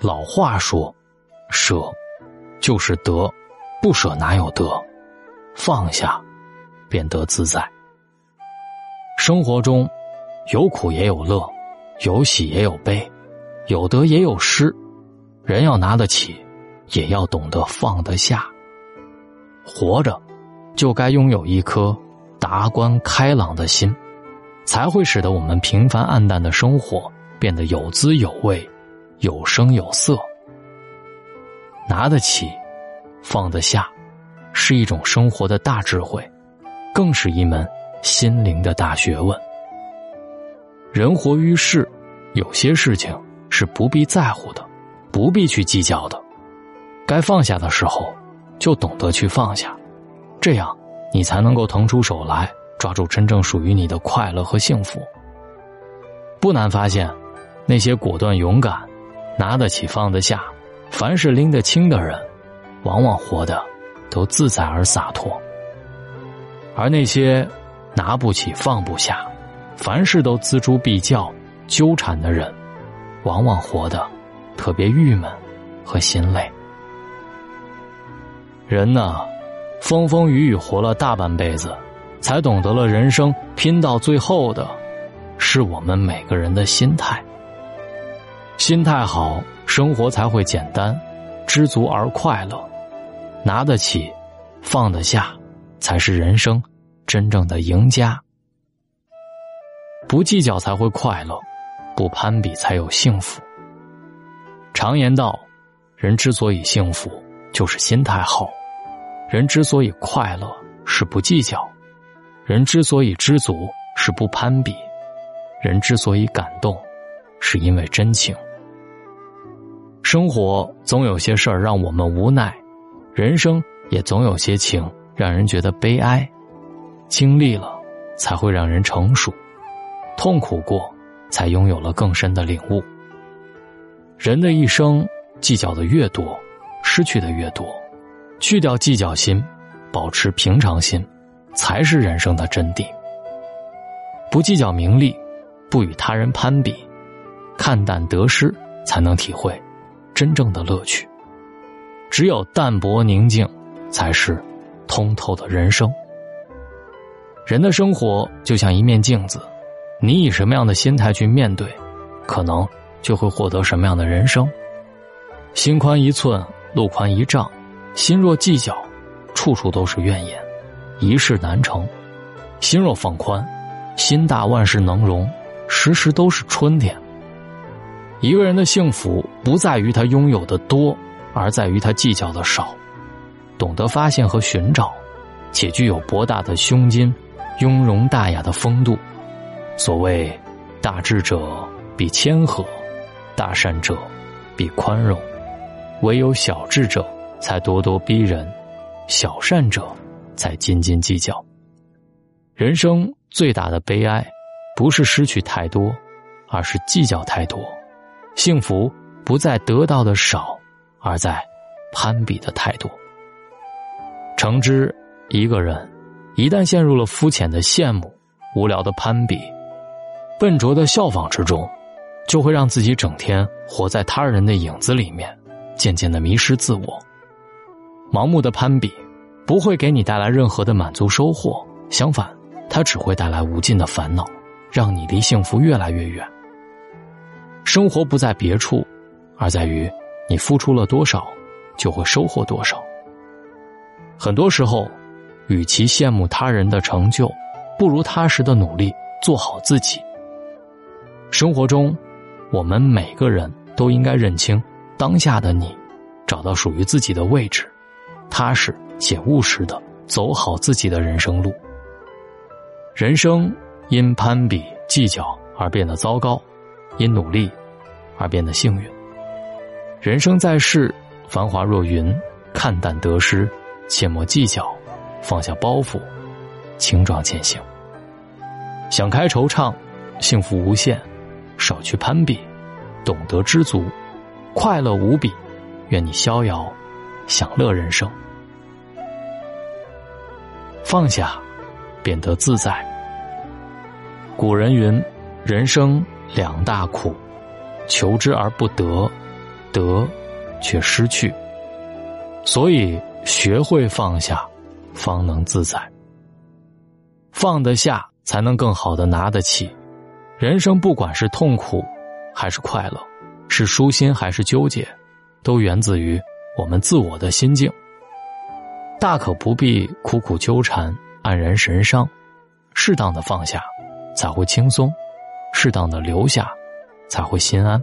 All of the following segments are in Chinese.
老话说：“舍就是得，不舍哪有得？放下，便得自在。”生活中，有苦也有乐，有喜也有悲，有得也有失。人要拿得起，也要懂得放得下。活着，就该拥有一颗达观开朗的心，才会使得我们平凡暗淡的生活变得有滋有味。有声有色，拿得起，放得下，是一种生活的大智慧，更是一门心灵的大学问。人活于世，有些事情是不必在乎的，不必去计较的。该放下的时候，就懂得去放下，这样你才能够腾出手来，抓住真正属于你的快乐和幸福。不难发现，那些果断勇敢。拿得起放得下，凡事拎得清的人，往往活得都自在而洒脱；而那些拿不起放不下，凡事都锱铢必较、纠缠的人，往往活得特别郁闷和心累。人呢，风风雨雨活了大半辈子，才懂得了人生拼到最后的，是我们每个人的心态。心态好，生活才会简单、知足而快乐。拿得起，放得下，才是人生真正的赢家。不计较才会快乐，不攀比才有幸福。常言道：人之所以幸福，就是心态好；人之所以快乐，是不计较；人之所以知足，是不攀比；人之所以感动，是因为真情。生活总有些事儿让我们无奈，人生也总有些情让人觉得悲哀。经历了，才会让人成熟；痛苦过，才拥有了更深的领悟。人的一生，计较的越多，失去的越多。去掉计较心，保持平常心，才是人生的真谛。不计较名利，不与他人攀比，看淡得失，才能体会。真正的乐趣，只有淡泊宁静，才是通透的人生。人的生活就像一面镜子，你以什么样的心态去面对，可能就会获得什么样的人生。心宽一寸，路宽一丈，心若计较，处处都是怨言，一事难成；心若放宽，心大万事能容，时时都是春天。一个人的幸福不在于他拥有的多，而在于他计较的少，懂得发现和寻找，且具有博大的胸襟、雍容大雅的风度。所谓“大智者必谦和，大善者必宽容”，唯有小智者才咄咄逼人，小善者才斤斤计较。人生最大的悲哀，不是失去太多，而是计较太多。幸福不在得到的少，而在攀比的太多。诚知一个人一旦陷入了肤浅的羡慕、无聊的攀比、笨拙的效仿之中，就会让自己整天活在他人的影子里面，渐渐的迷失自我。盲目的攀比不会给你带来任何的满足收获，相反，它只会带来无尽的烦恼，让你离幸福越来越远。生活不在别处，而在于你付出了多少，就会收获多少。很多时候，与其羡慕他人的成就，不如踏实的努力做好自己。生活中，我们每个人都应该认清当下的你，找到属于自己的位置，踏实且务实的走好自己的人生路。人生因攀比计较而变得糟糕，因努力。而变得幸运。人生在世，繁华若云，看淡得失，切莫计较，放下包袱，轻装前行。想开惆怅，幸福无限，少去攀比，懂得知足，快乐无比。愿你逍遥，享乐人生。放下，变得自在。古人云：“人生两大苦，求之而不得，得却失去。”所以，学会放下，方能自在。放得下，才能更好的拿得起。人生不管是痛苦，还是快乐，是舒心还是纠结，都源自于我们自我的心境。大可不必苦苦纠缠，黯然神伤。适当的放下，才会轻松；适当的留下，才会心安。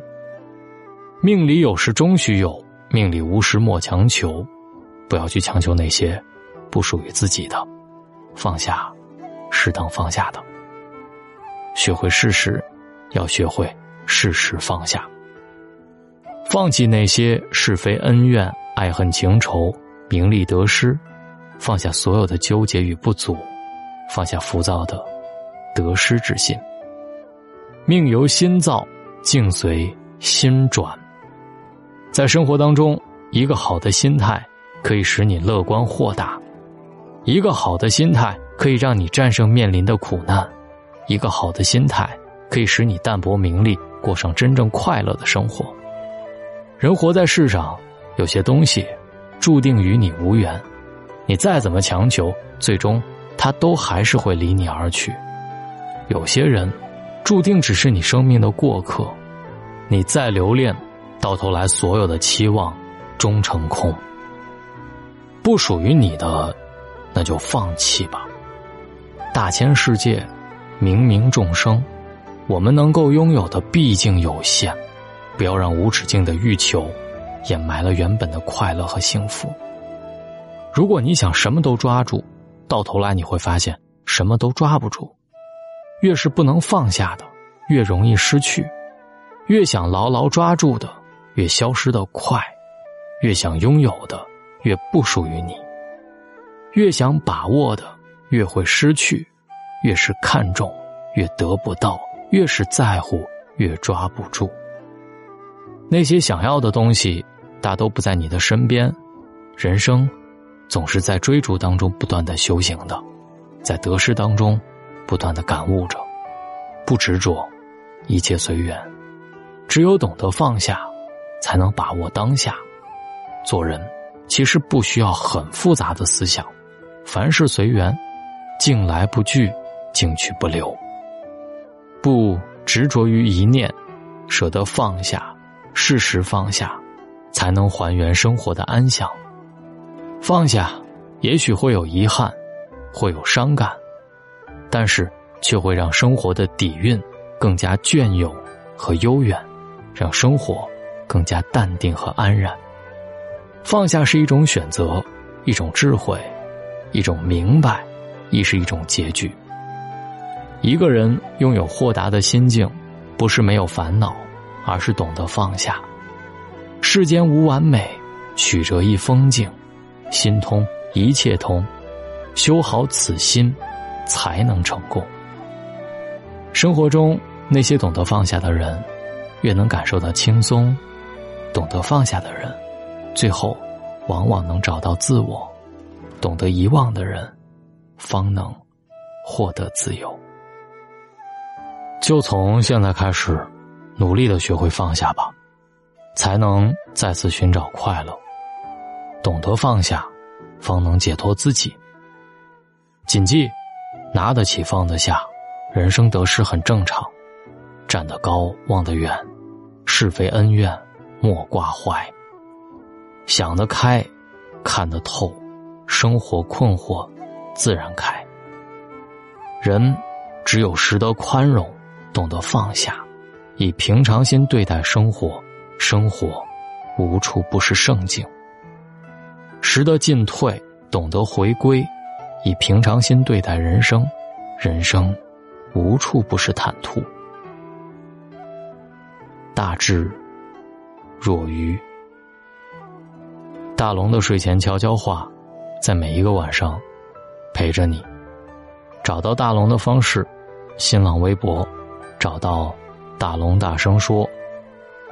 命里有时终须有，命里无时莫强求。不要去强求那些不属于自己的，放下，适当放下的。学会适时，要学会适时放下。放弃那些是非恩怨、爱恨情仇、名利得失，放下所有的纠结与不足。放下浮躁的得失之心，命由心造，境随心转。在生活当中，一个好的心态可以使你乐观豁达；一个好的心态可以让你战胜面临的苦难；一个好的心态可以使你淡泊名利，过上真正快乐的生活。人活在世上，有些东西注定与你无缘，你再怎么强求，最终。他都还是会离你而去。有些人，注定只是你生命的过客。你再留恋，到头来所有的期望终成空。不属于你的，那就放弃吧。大千世界，冥冥众生，我们能够拥有的毕竟有限。不要让无止境的欲求，掩埋了原本的快乐和幸福。如果你想什么都抓住。到头来你会发现什么都抓不住，越是不能放下的，越容易失去；越想牢牢抓住的，越消失的快；越想拥有的，越不属于你；越想把握的，越会失去；越是看重，越得不到；越是在乎，越抓不住。那些想要的东西，大都不在你的身边。人生。总是在追逐当中不断的修行的，在得失当中不断的感悟着，不执着，一切随缘。只有懂得放下，才能把握当下。做人其实不需要很复杂的思想，凡事随缘，境来不拒，境去不留。不执着于一念，舍得放下，适时放下，才能还原生活的安详。放下，也许会有遗憾，会有伤感，但是却会让生活的底蕴更加隽永和悠远，让生活更加淡定和安然。放下是一种选择，一种智慧，一种明白，亦是一种结局。一个人拥有豁达的心境，不是没有烦恼，而是懂得放下。世间无完美，曲折亦风景。心通一切通，修好此心，才能成功。生活中那些懂得放下的人，越能感受到轻松；懂得放下的人，最后往往能找到自我；懂得遗忘的人，方能获得自由。就从现在开始，努力的学会放下吧，才能再次寻找快乐。懂得放下，方能解脱自己。谨记，拿得起放得下，人生得失很正常。站得高望得远，是非恩怨莫挂怀。想得开，看得透，生活困惑自然开。人只有识得宽容，懂得放下，以平常心对待生活，生活无处不是圣境。识得进退，懂得回归，以平常心对待人生，人生无处不是坦途。大智若愚。大龙的睡前悄悄话，在每一个晚上陪着你。找到大龙的方式：新浪微博找到大龙大声说，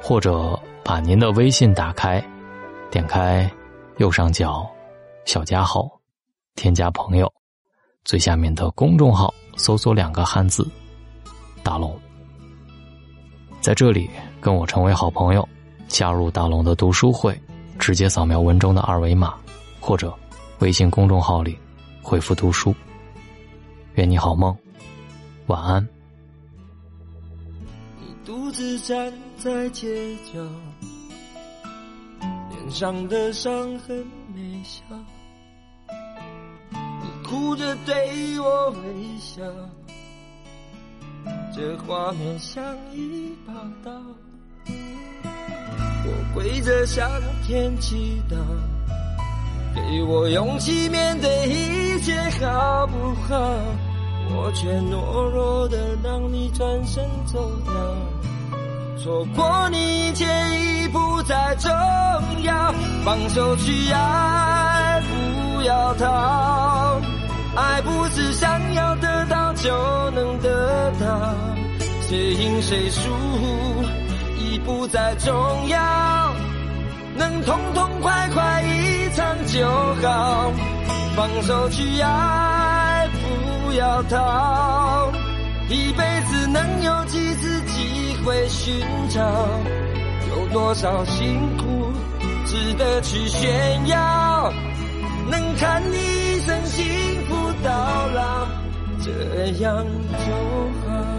或者把您的微信打开，点开。右上角小加号，添加朋友，最下面的公众号搜索两个汉字大龙。在这里跟我成为好朋友，加入大龙的读书会，直接扫描文中的二维码，或者微信公众号里回复“读书”。愿你好梦，晚安。你独自站在街角，脸上的伤痕没消。你哭着对我微笑，这画面像一把刀。我跪着向天祈祷，给我勇气面对一切，好不好？我却懦弱的让你转身走掉，错过你一切已不再重要，放手去爱，不要逃，爱不是想要得到就能得到，谁赢谁输已不再重要，能痛痛快快一场就好，放手去爱。不要逃，一辈子能有几次会寻找？有多少辛苦值得去炫耀？能看你一生幸福到老，这样就好。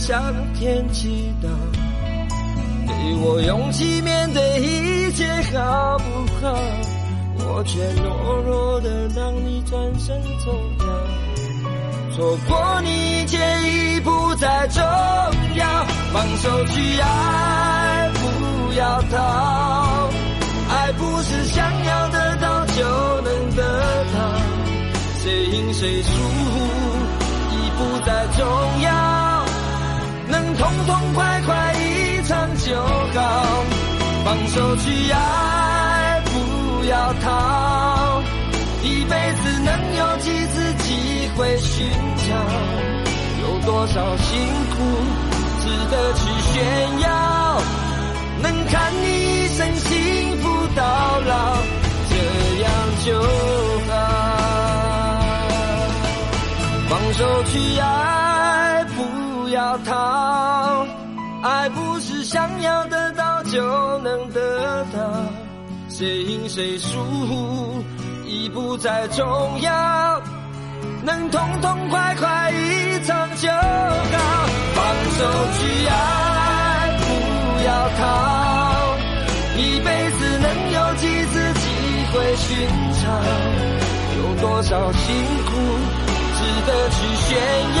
向天祈祷，给我勇气面对一切，好不好？我却懦弱的让你转身走掉，错过你一切已不再重要，放手去爱，不要逃，爱不是想要得到就能得到，谁赢谁输已不再重要。痛痛快快一场就好，放手去爱，不要逃。一辈子能有几次机会寻找？有多少辛苦值得去炫耀？能看你一生幸福到老，这样就好。放手去爱，不。要逃，想要得到就能得到，谁赢谁输已不再重要，能痛痛快快一场就好，放手去爱，不要逃，一辈子能有几次机会寻找，有多少辛苦值得去炫耀。